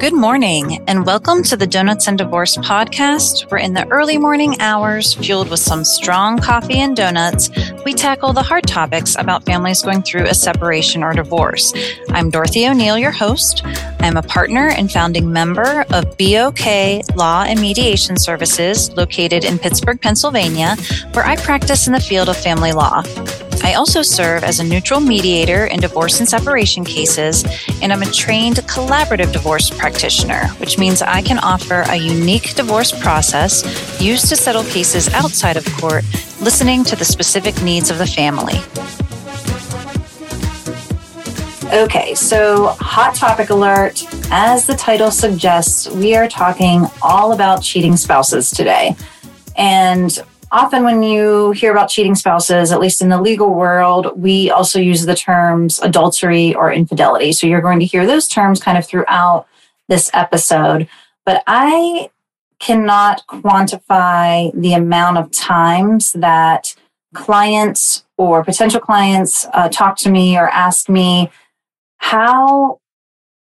Good morning, and welcome to the Donuts and Divorce podcast, where in the early morning hours, fueled with some strong coffee and donuts, we tackle the hard topics about families going through a separation or divorce. I'm Dorothy O'Neil, your host. I'm a partner and founding member of BOK Law and Mediation Services, located in Pittsburgh, Pennsylvania, where I practice in the field of family law. I also serve as a neutral mediator in divorce and separation cases, and I'm a trained collaborative divorce practitioner, which means I can offer a unique divorce process used to settle cases outside of court, listening to the specific needs of the family. Okay, so hot topic alert. As the title suggests, we are talking all about cheating spouses today. And often when you hear about cheating spouses, at least in the legal world, we also use the terms adultery or infidelity. So you're going to hear those terms kind of throughout this episode. But I cannot quantify the amount of times that clients or potential clients uh, talk to me or ask me, how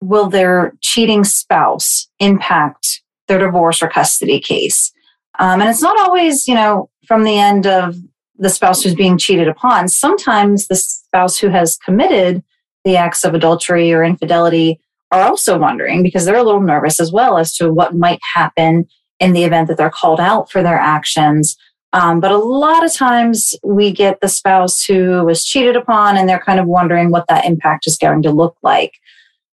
will their cheating spouse impact their divorce or custody case? Um, and it's not always, you know, from the end of the spouse who's being cheated upon. Sometimes the spouse who has committed the acts of adultery or infidelity are also wondering because they're a little nervous as well as to what might happen in the event that they're called out for their actions. Um, but a lot of times we get the spouse who was cheated upon and they're kind of wondering what that impact is going to look like.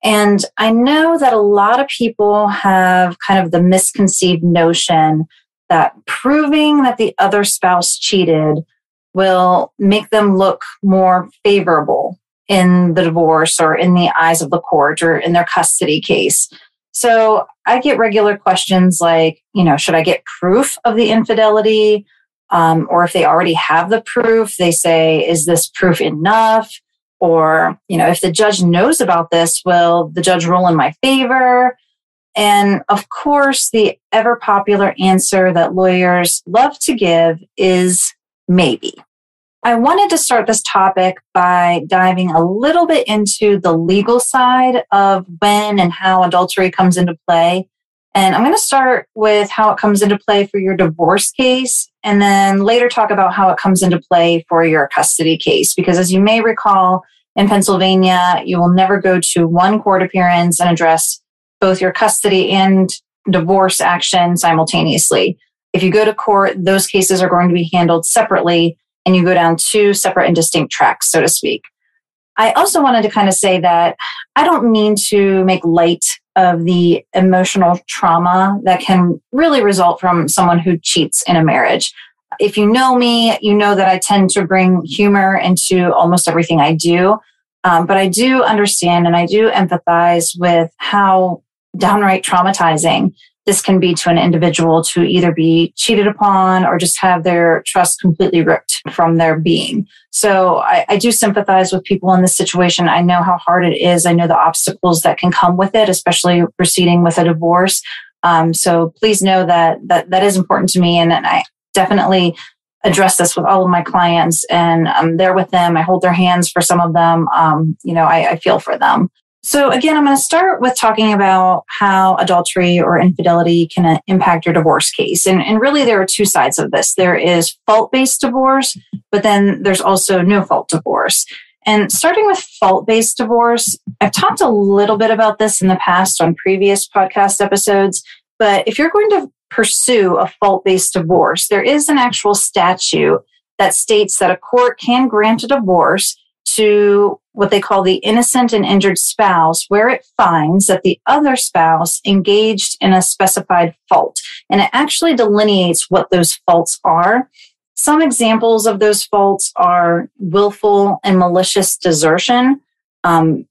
And I know that a lot of people have kind of the misconceived notion that proving that the other spouse cheated will make them look more favorable in the divorce or in the eyes of the court or in their custody case. So I get regular questions like, you know, should I get proof of the infidelity? Um, or if they already have the proof, they say, is this proof enough? Or, you know, if the judge knows about this, will the judge rule in my favor? And of course, the ever popular answer that lawyers love to give is maybe. I wanted to start this topic by diving a little bit into the legal side of when and how adultery comes into play. And I'm going to start with how it comes into play for your divorce case, and then later talk about how it comes into play for your custody case. Because as you may recall, in Pennsylvania, you will never go to one court appearance and address both your custody and divorce action simultaneously. If you go to court, those cases are going to be handled separately and you go down two separate and distinct tracks, so to speak. I also wanted to kind of say that I don't mean to make light of the emotional trauma that can really result from someone who cheats in a marriage. If you know me, you know that I tend to bring humor into almost everything I do. Um, but I do understand and I do empathize with how downright traumatizing this can be to an individual to either be cheated upon or just have their trust completely ripped from their being. So I, I, do sympathize with people in this situation. I know how hard it is. I know the obstacles that can come with it, especially proceeding with a divorce. Um, so please know that, that that is important to me. And, and I definitely address this with all of my clients and I'm there with them. I hold their hands for some of them. Um, you know, I, I feel for them. So, again, I'm going to start with talking about how adultery or infidelity can uh, impact your divorce case. And, and really, there are two sides of this there is fault based divorce, but then there's also no fault divorce. And starting with fault based divorce, I've talked a little bit about this in the past on previous podcast episodes. But if you're going to pursue a fault based divorce, there is an actual statute that states that a court can grant a divorce to what they call the innocent and injured spouse, where it finds that the other spouse engaged in a specified fault. And it actually delineates what those faults are. Some examples of those faults are willful and malicious desertion, um,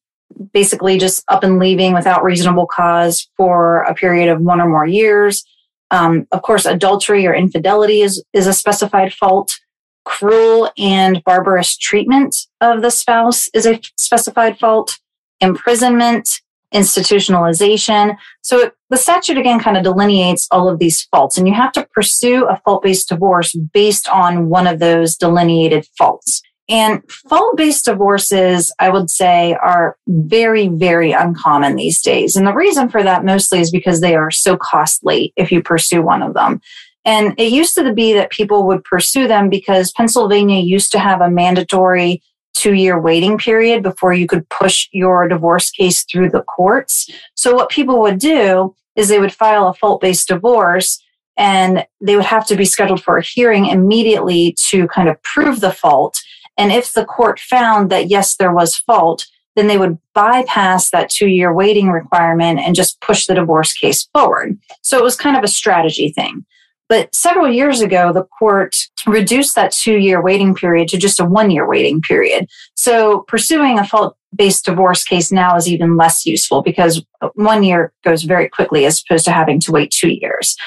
basically just up and leaving without reasonable cause for a period of one or more years. Um, of course, adultery or infidelity is, is a specified fault cruel and barbarous treatment of the spouse is a specified fault, imprisonment, institutionalization. So the statute again kind of delineates all of these faults, and you have to pursue a fault based divorce based on one of those delineated faults. And fault based divorces, I would say, are very, very uncommon these days. And the reason for that mostly is because they are so costly if you pursue one of them. And it used to be that people would pursue them because Pennsylvania used to have a mandatory two year waiting period before you could push your divorce case through the courts. So what people would do is they would file a fault based divorce and they would have to be scheduled for a hearing immediately to kind of prove the fault. And if the court found that yes, there was fault, then they would bypass that two year waiting requirement and just push the divorce case forward. So it was kind of a strategy thing. But several years ago, the court reduced that two year waiting period to just a one year waiting period. So pursuing a fault based divorce case now is even less useful because one year goes very quickly as opposed to having to wait two years.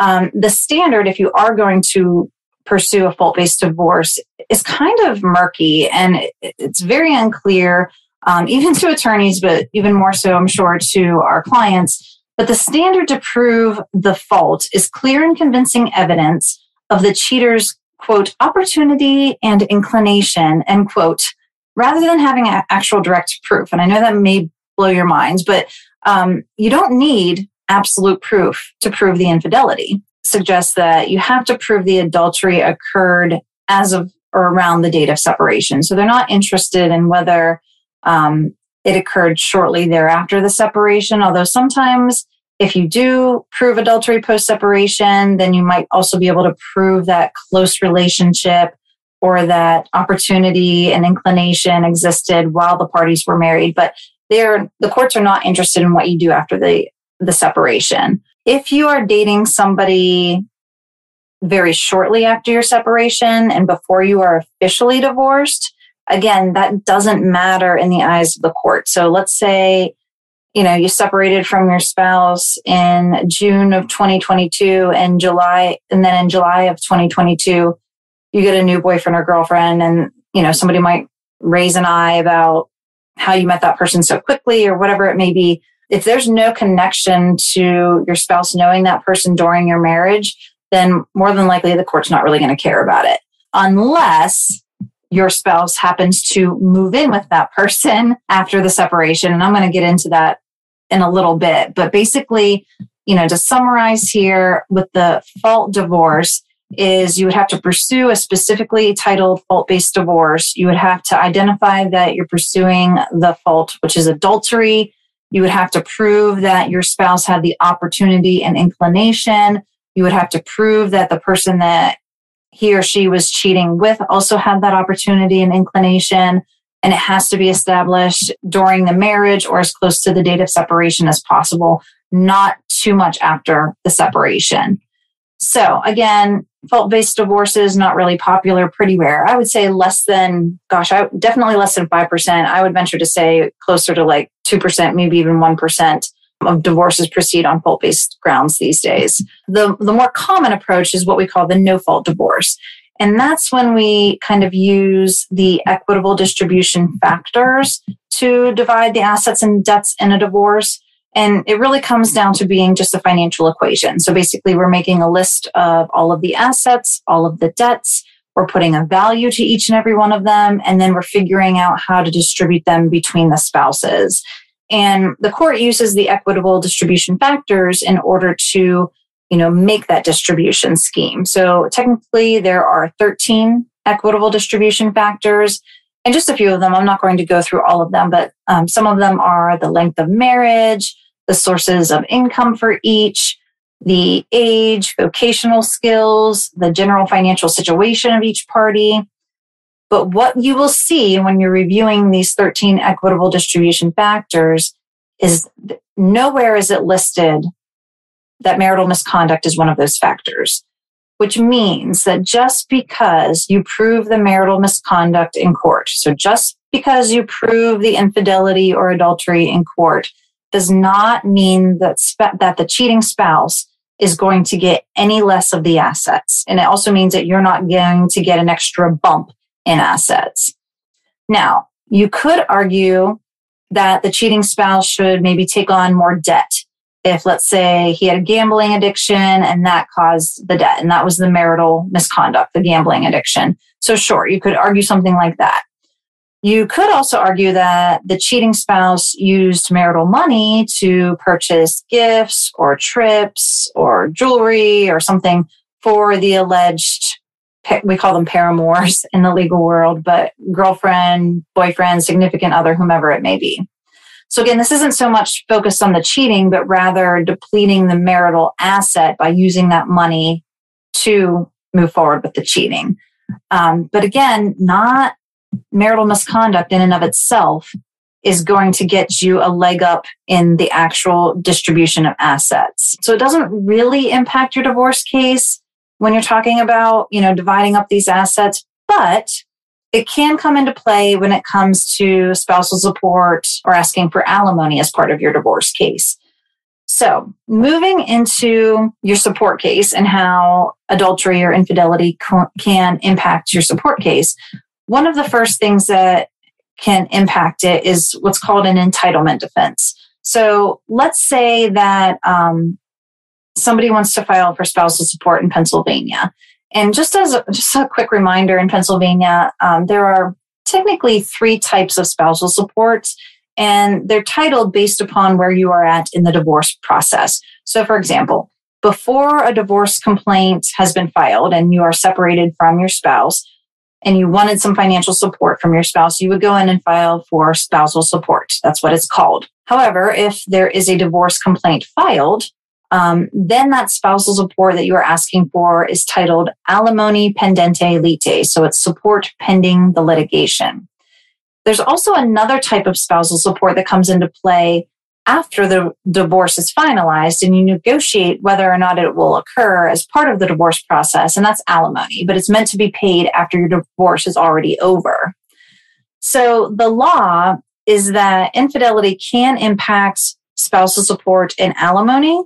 Um, the standard, if you are going to pursue a fault based divorce, is kind of murky and it's very unclear, um, even to attorneys, but even more so, I'm sure, to our clients but the standard to prove the fault is clear and convincing evidence of the cheater's quote opportunity and inclination end quote rather than having actual direct proof. And i know that may blow your minds but um, you don't need absolute proof to prove the infidelity. Suggests that you have to prove the adultery occurred as of or around the date of separation. So they're not interested in whether um, it occurred shortly thereafter the separation, although sometimes if you do prove adultery post separation, then you might also be able to prove that close relationship or that opportunity and inclination existed while the parties were married. But they're, the courts are not interested in what you do after the, the separation. If you are dating somebody very shortly after your separation and before you are officially divorced, again, that doesn't matter in the eyes of the court. So let's say, you know, you separated from your spouse in June of 2022 and July, and then in July of 2022, you get a new boyfriend or girlfriend and, you know, somebody might raise an eye about how you met that person so quickly or whatever it may be. If there's no connection to your spouse knowing that person during your marriage, then more than likely the court's not really going to care about it. Unless your spouse happens to move in with that person after the separation. And I'm going to get into that in a little bit. But basically, you know, to summarize here with the fault divorce is you would have to pursue a specifically titled fault based divorce. You would have to identify that you're pursuing the fault, which is adultery. You would have to prove that your spouse had the opportunity and inclination. You would have to prove that the person that he or she was cheating with also had that opportunity and inclination. And it has to be established during the marriage or as close to the date of separation as possible, not too much after the separation. So again, fault based divorces, not really popular, pretty rare. I would say less than, gosh, I definitely less than 5%. I would venture to say closer to like 2%, maybe even 1% of divorces proceed on fault based grounds these days. The, the more common approach is what we call the no fault divorce. And that's when we kind of use the equitable distribution factors to divide the assets and debts in a divorce. And it really comes down to being just a financial equation. So basically, we're making a list of all of the assets, all of the debts. We're putting a value to each and every one of them. And then we're figuring out how to distribute them between the spouses. And the court uses the equitable distribution factors in order to, you know, make that distribution scheme. So technically there are 13 equitable distribution factors and just a few of them. I'm not going to go through all of them, but um, some of them are the length of marriage, the sources of income for each, the age, vocational skills, the general financial situation of each party, but what you will see when you're reviewing these 13 equitable distribution factors is nowhere is it listed that marital misconduct is one of those factors, which means that just because you prove the marital misconduct in court, so just because you prove the infidelity or adultery in court, does not mean that, that the cheating spouse is going to get any less of the assets. And it also means that you're not going to get an extra bump in assets. Now, you could argue that the cheating spouse should maybe take on more debt. If, let's say, he had a gambling addiction and that caused the debt, and that was the marital misconduct, the gambling addiction. So, sure, you could argue something like that. You could also argue that the cheating spouse used marital money to purchase gifts or trips or jewelry or something for the alleged, we call them paramours in the legal world, but girlfriend, boyfriend, significant other, whomever it may be. So again, this isn't so much focused on the cheating, but rather depleting the marital asset by using that money to move forward with the cheating. Um, but again, not marital misconduct in and of itself is going to get you a leg up in the actual distribution of assets. So it doesn't really impact your divorce case when you're talking about, you know, dividing up these assets, but it can come into play when it comes to spousal support or asking for alimony as part of your divorce case. So, moving into your support case and how adultery or infidelity can impact your support case, one of the first things that can impact it is what's called an entitlement defense. So, let's say that um, somebody wants to file for spousal support in Pennsylvania. And just as a, just a quick reminder, in Pennsylvania, um, there are technically three types of spousal support and they're titled based upon where you are at in the divorce process. So, for example, before a divorce complaint has been filed and you are separated from your spouse and you wanted some financial support from your spouse, you would go in and file for spousal support. That's what it's called. However, if there is a divorce complaint filed, um, then that spousal support that you are asking for is titled alimony pendente lite. So it's support pending the litigation. There's also another type of spousal support that comes into play after the divorce is finalized and you negotiate whether or not it will occur as part of the divorce process, and that's alimony, but it's meant to be paid after your divorce is already over. So the law is that infidelity can impact spousal support and alimony,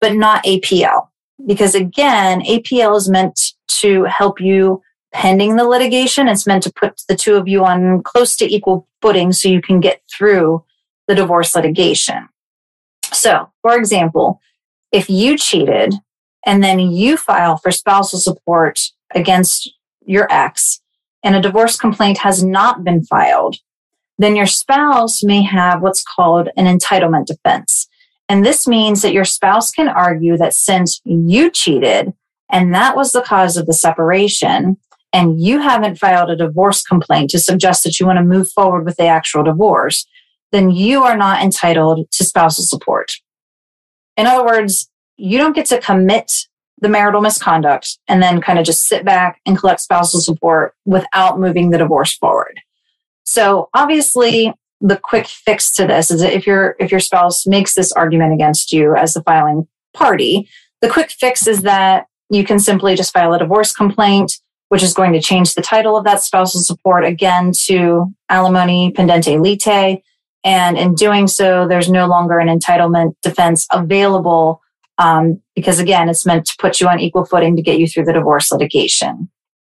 but not APL. Because again, APL is meant to help you pending the litigation. It's meant to put the two of you on close to equal footing so you can get through the divorce litigation. So, for example, if you cheated and then you file for spousal support against your ex and a divorce complaint has not been filed, then your spouse may have what's called an entitlement defense. And this means that your spouse can argue that since you cheated and that was the cause of the separation, and you haven't filed a divorce complaint to suggest that you want to move forward with the actual divorce, then you are not entitled to spousal support. In other words, you don't get to commit the marital misconduct and then kind of just sit back and collect spousal support without moving the divorce forward. So obviously the quick fix to this is that if your if your spouse makes this argument against you as the filing party, the quick fix is that you can simply just file a divorce complaint which is going to change the title of that spousal support again to alimony pendente lite. And in doing so, there's no longer an entitlement defense available um, because, again, it's meant to put you on equal footing to get you through the divorce litigation.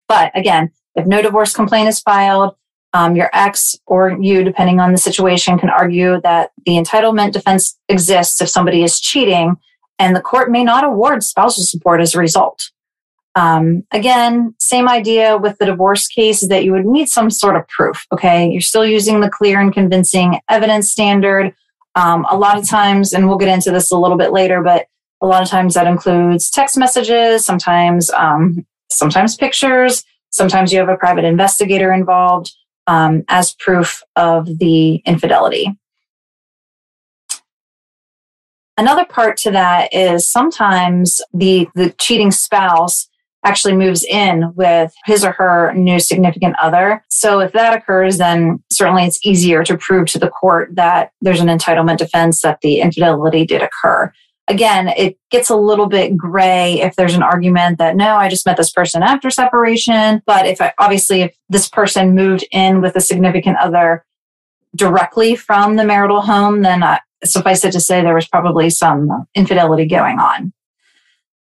But again, if no divorce complaint is filed, um, your ex or you, depending on the situation, can argue that the entitlement defense exists if somebody is cheating, and the court may not award spousal support as a result. Um, again, same idea with the divorce case is that you would need some sort of proof. Okay. You're still using the clear and convincing evidence standard. Um, a lot of times, and we'll get into this a little bit later, but a lot of times that includes text messages, sometimes, um, sometimes pictures, sometimes you have a private investigator involved um, as proof of the infidelity. Another part to that is sometimes the, the cheating spouse actually moves in with his or her new significant other. So if that occurs, then certainly it's easier to prove to the court that there's an entitlement defense that the infidelity did occur. Again, it gets a little bit gray if there's an argument that no, I just met this person after separation. But if I, obviously, if this person moved in with a significant other directly from the marital home, then uh, suffice it to say there was probably some infidelity going on.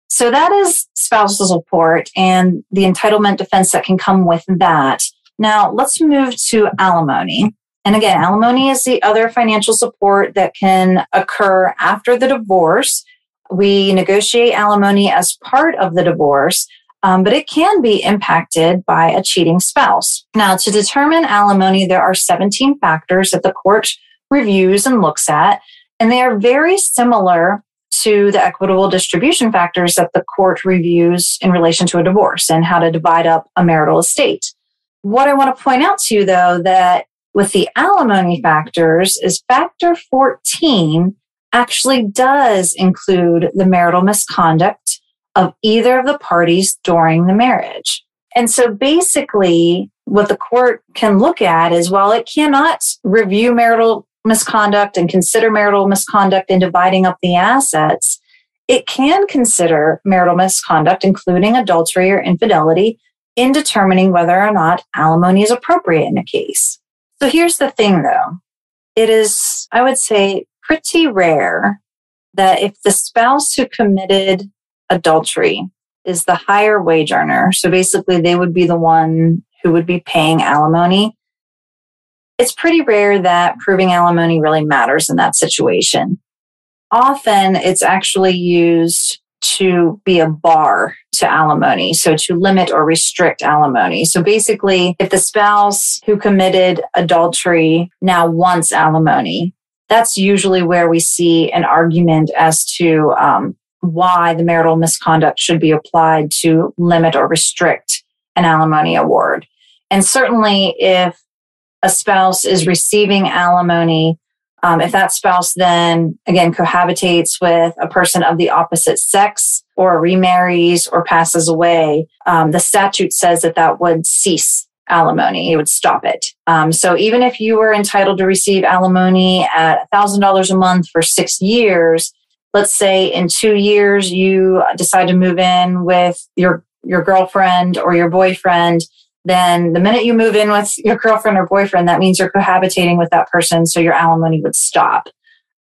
So that is spousal support and the entitlement defense that can come with that. Now let's move to alimony. And again, alimony is the other financial support that can occur after the divorce. We negotiate alimony as part of the divorce. um, but it can be impacted by a cheating spouse. Now, to determine alimony, there are 17 factors that the court reviews and looks at, and they are very similar to the equitable distribution factors that the court reviews in relation to a divorce and how to divide up a marital estate. What I want to point out to you, though, that with the alimony factors is factor 14 actually does include the marital misconduct of either of the parties during the marriage. And so basically, what the court can look at is while it cannot review marital misconduct and consider marital misconduct in dividing up the assets, it can consider marital misconduct, including adultery or infidelity, in determining whether or not alimony is appropriate in a case. So here's the thing though. It is, I would say, pretty rare that if the spouse who committed adultery is the higher wage earner, so basically they would be the one who would be paying alimony, it's pretty rare that proving alimony really matters in that situation. Often it's actually used to be a bar to alimony, so to limit or restrict alimony. So basically, if the spouse who committed adultery now wants alimony, that's usually where we see an argument as to um, why the marital misconduct should be applied to limit or restrict an alimony award. And certainly, if a spouse is receiving alimony, um, if that spouse then again cohabitates with a person of the opposite sex or remarries or passes away, um, the statute says that that would cease alimony. It would stop it. Um, so even if you were entitled to receive alimony at $1,000 a month for six years, let's say in two years you decide to move in with your your girlfriend or your boyfriend then the minute you move in with your girlfriend or boyfriend, that means you're cohabitating with that person. So your alimony would stop.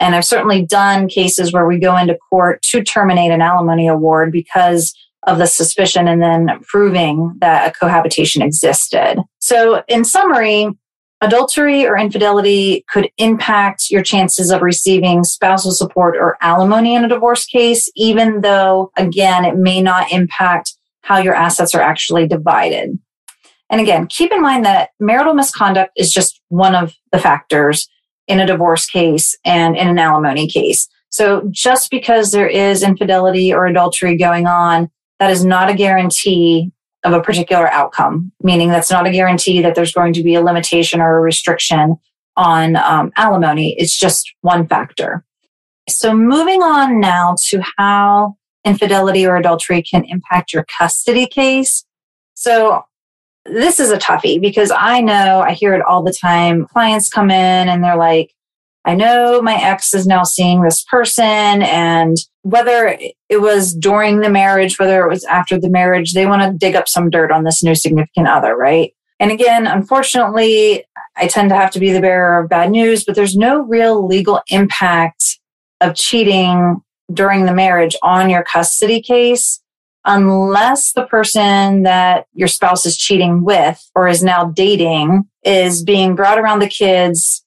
And I've certainly done cases where we go into court to terminate an alimony award because of the suspicion and then proving that a cohabitation existed. So in summary, adultery or infidelity could impact your chances of receiving spousal support or alimony in a divorce case, even though again, it may not impact how your assets are actually divided. And again, keep in mind that marital misconduct is just one of the factors in a divorce case and in an alimony case. So just because there is infidelity or adultery going on, that is not a guarantee of a particular outcome, meaning that's not a guarantee that there's going to be a limitation or a restriction on um, alimony. It's just one factor. So moving on now to how infidelity or adultery can impact your custody case. So this is a toughie because I know I hear it all the time. Clients come in and they're like, I know my ex is now seeing this person and whether it was during the marriage, whether it was after the marriage, they want to dig up some dirt on this new significant other, right? And again, unfortunately, I tend to have to be the bearer of bad news, but there's no real legal impact of cheating during the marriage on your custody case unless the person that your spouse is cheating with or is now dating is being brought around the kids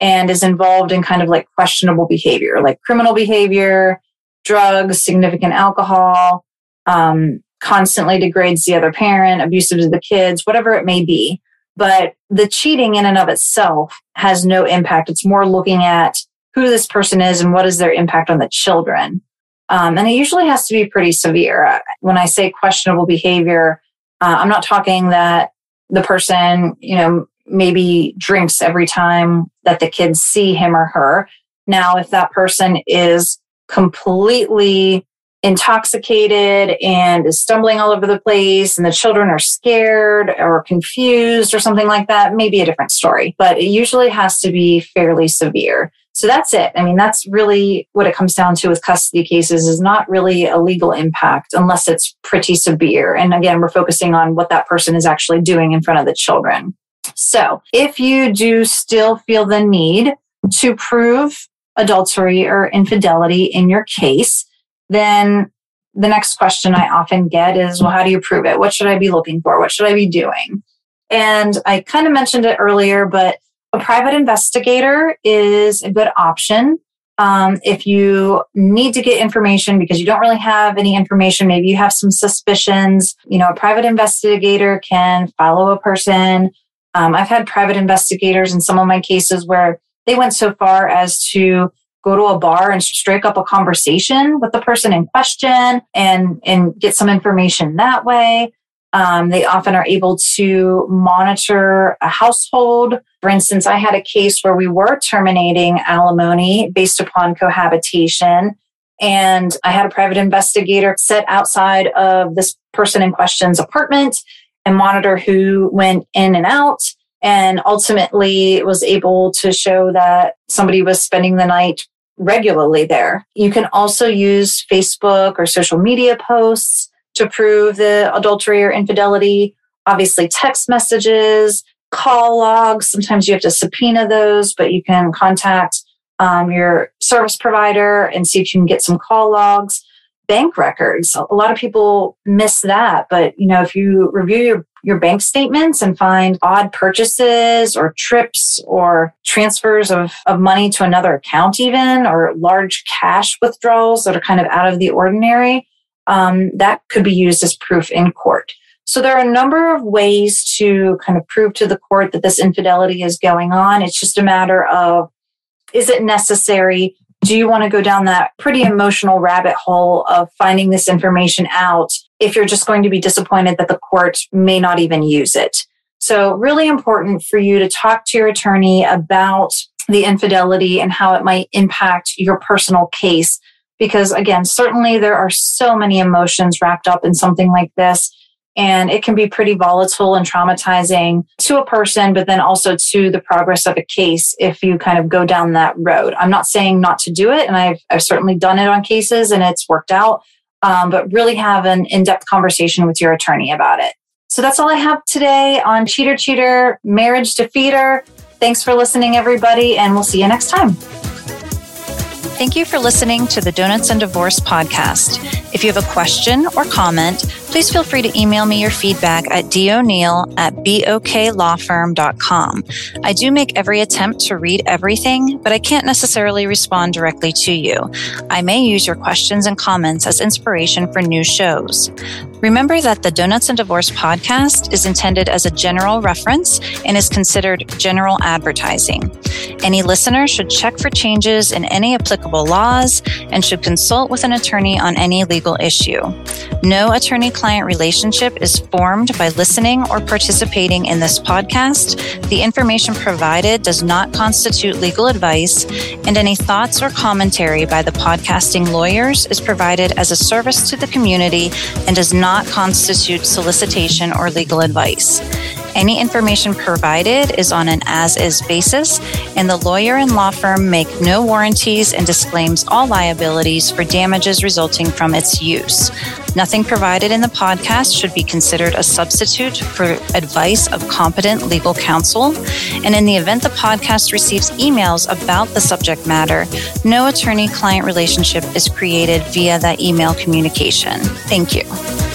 and is involved in kind of like questionable behavior, like criminal behavior, drugs, significant alcohol, um, constantly degrades the other parent, abusive to the kids, whatever it may be. But the cheating in and of itself has no impact. It's more looking at who this person is and what is their impact on the children. Um, and it usually has to be pretty severe. Uh, when I say questionable behavior, uh, I'm not talking that the person, you know, maybe drinks every time that the kids see him or her. Now, if that person is completely intoxicated and is stumbling all over the place and the children are scared or confused or something like that, maybe a different story. But it usually has to be fairly severe. So that's it. I mean, that's really what it comes down to with custody cases is not really a legal impact unless it's pretty severe. And again, we're focusing on what that person is actually doing in front of the children. So if you do still feel the need to prove adultery or infidelity in your case, then the next question I often get is, well, how do you prove it? What should I be looking for? What should I be doing? And I kind of mentioned it earlier, but a private investigator is a good option. Um, if you need to get information because you don't really have any information, maybe you have some suspicions, you know, a private investigator can follow a person. Um, I've had private investigators in some of my cases where they went so far as to go to a bar and strike up a conversation with the person in question and, and get some information that way. Um, they often are able to monitor a household. For instance, I had a case where we were terminating alimony based upon cohabitation. And I had a private investigator sit outside of this person in question's apartment and monitor who went in and out. And ultimately was able to show that somebody was spending the night regularly there. You can also use Facebook or social media posts to prove the adultery or infidelity. Obviously, text messages, call logs. Sometimes you have to subpoena those, but you can contact um, your service provider and see if you can get some call logs. Bank records. A lot of people miss that, but you know, if you review your your bank statements and find odd purchases or trips or transfers of, of money to another account, even or large cash withdrawals that are kind of out of the ordinary, um, that could be used as proof in court. So there are a number of ways to kind of prove to the court that this infidelity is going on. It's just a matter of is it necessary? Do you want to go down that pretty emotional rabbit hole of finding this information out if you're just going to be disappointed that the court may not even use it? So, really important for you to talk to your attorney about the infidelity and how it might impact your personal case because again, certainly there are so many emotions wrapped up in something like this. And it can be pretty volatile and traumatizing to a person, but then also to the progress of a case if you kind of go down that road. I'm not saying not to do it, and I've, I've certainly done it on cases and it's worked out, um, but really have an in depth conversation with your attorney about it. So that's all I have today on Cheater Cheater Marriage Defeater. Thanks for listening, everybody, and we'll see you next time. Thank you for listening to the Donuts and Divorce podcast. If you have a question or comment, please feel free to email me your feedback at doneill at boklawfirm.com. I do make every attempt to read everything, but I can't necessarily respond directly to you. I may use your questions and comments as inspiration for new shows. Remember that the Donuts and Divorce podcast is intended as a general reference and is considered general advertising. Any listener should check for changes in any applicable laws and should consult with an attorney on any legal issue. No attorney client relationship is formed by listening or participating in this podcast. The information provided does not constitute legal advice, and any thoughts or commentary by the podcasting lawyers is provided as a service to the community and does not constitute solicitation or legal advice. Any information provided is on an as is basis, and the lawyer and law firm make no warranties and disclaims all liabilities for damages resulting from its use. Nothing provided in the podcast should be considered a substitute for advice of competent legal counsel. And in the event the podcast receives emails about the subject matter, no attorney client relationship is created via that email communication. Thank you.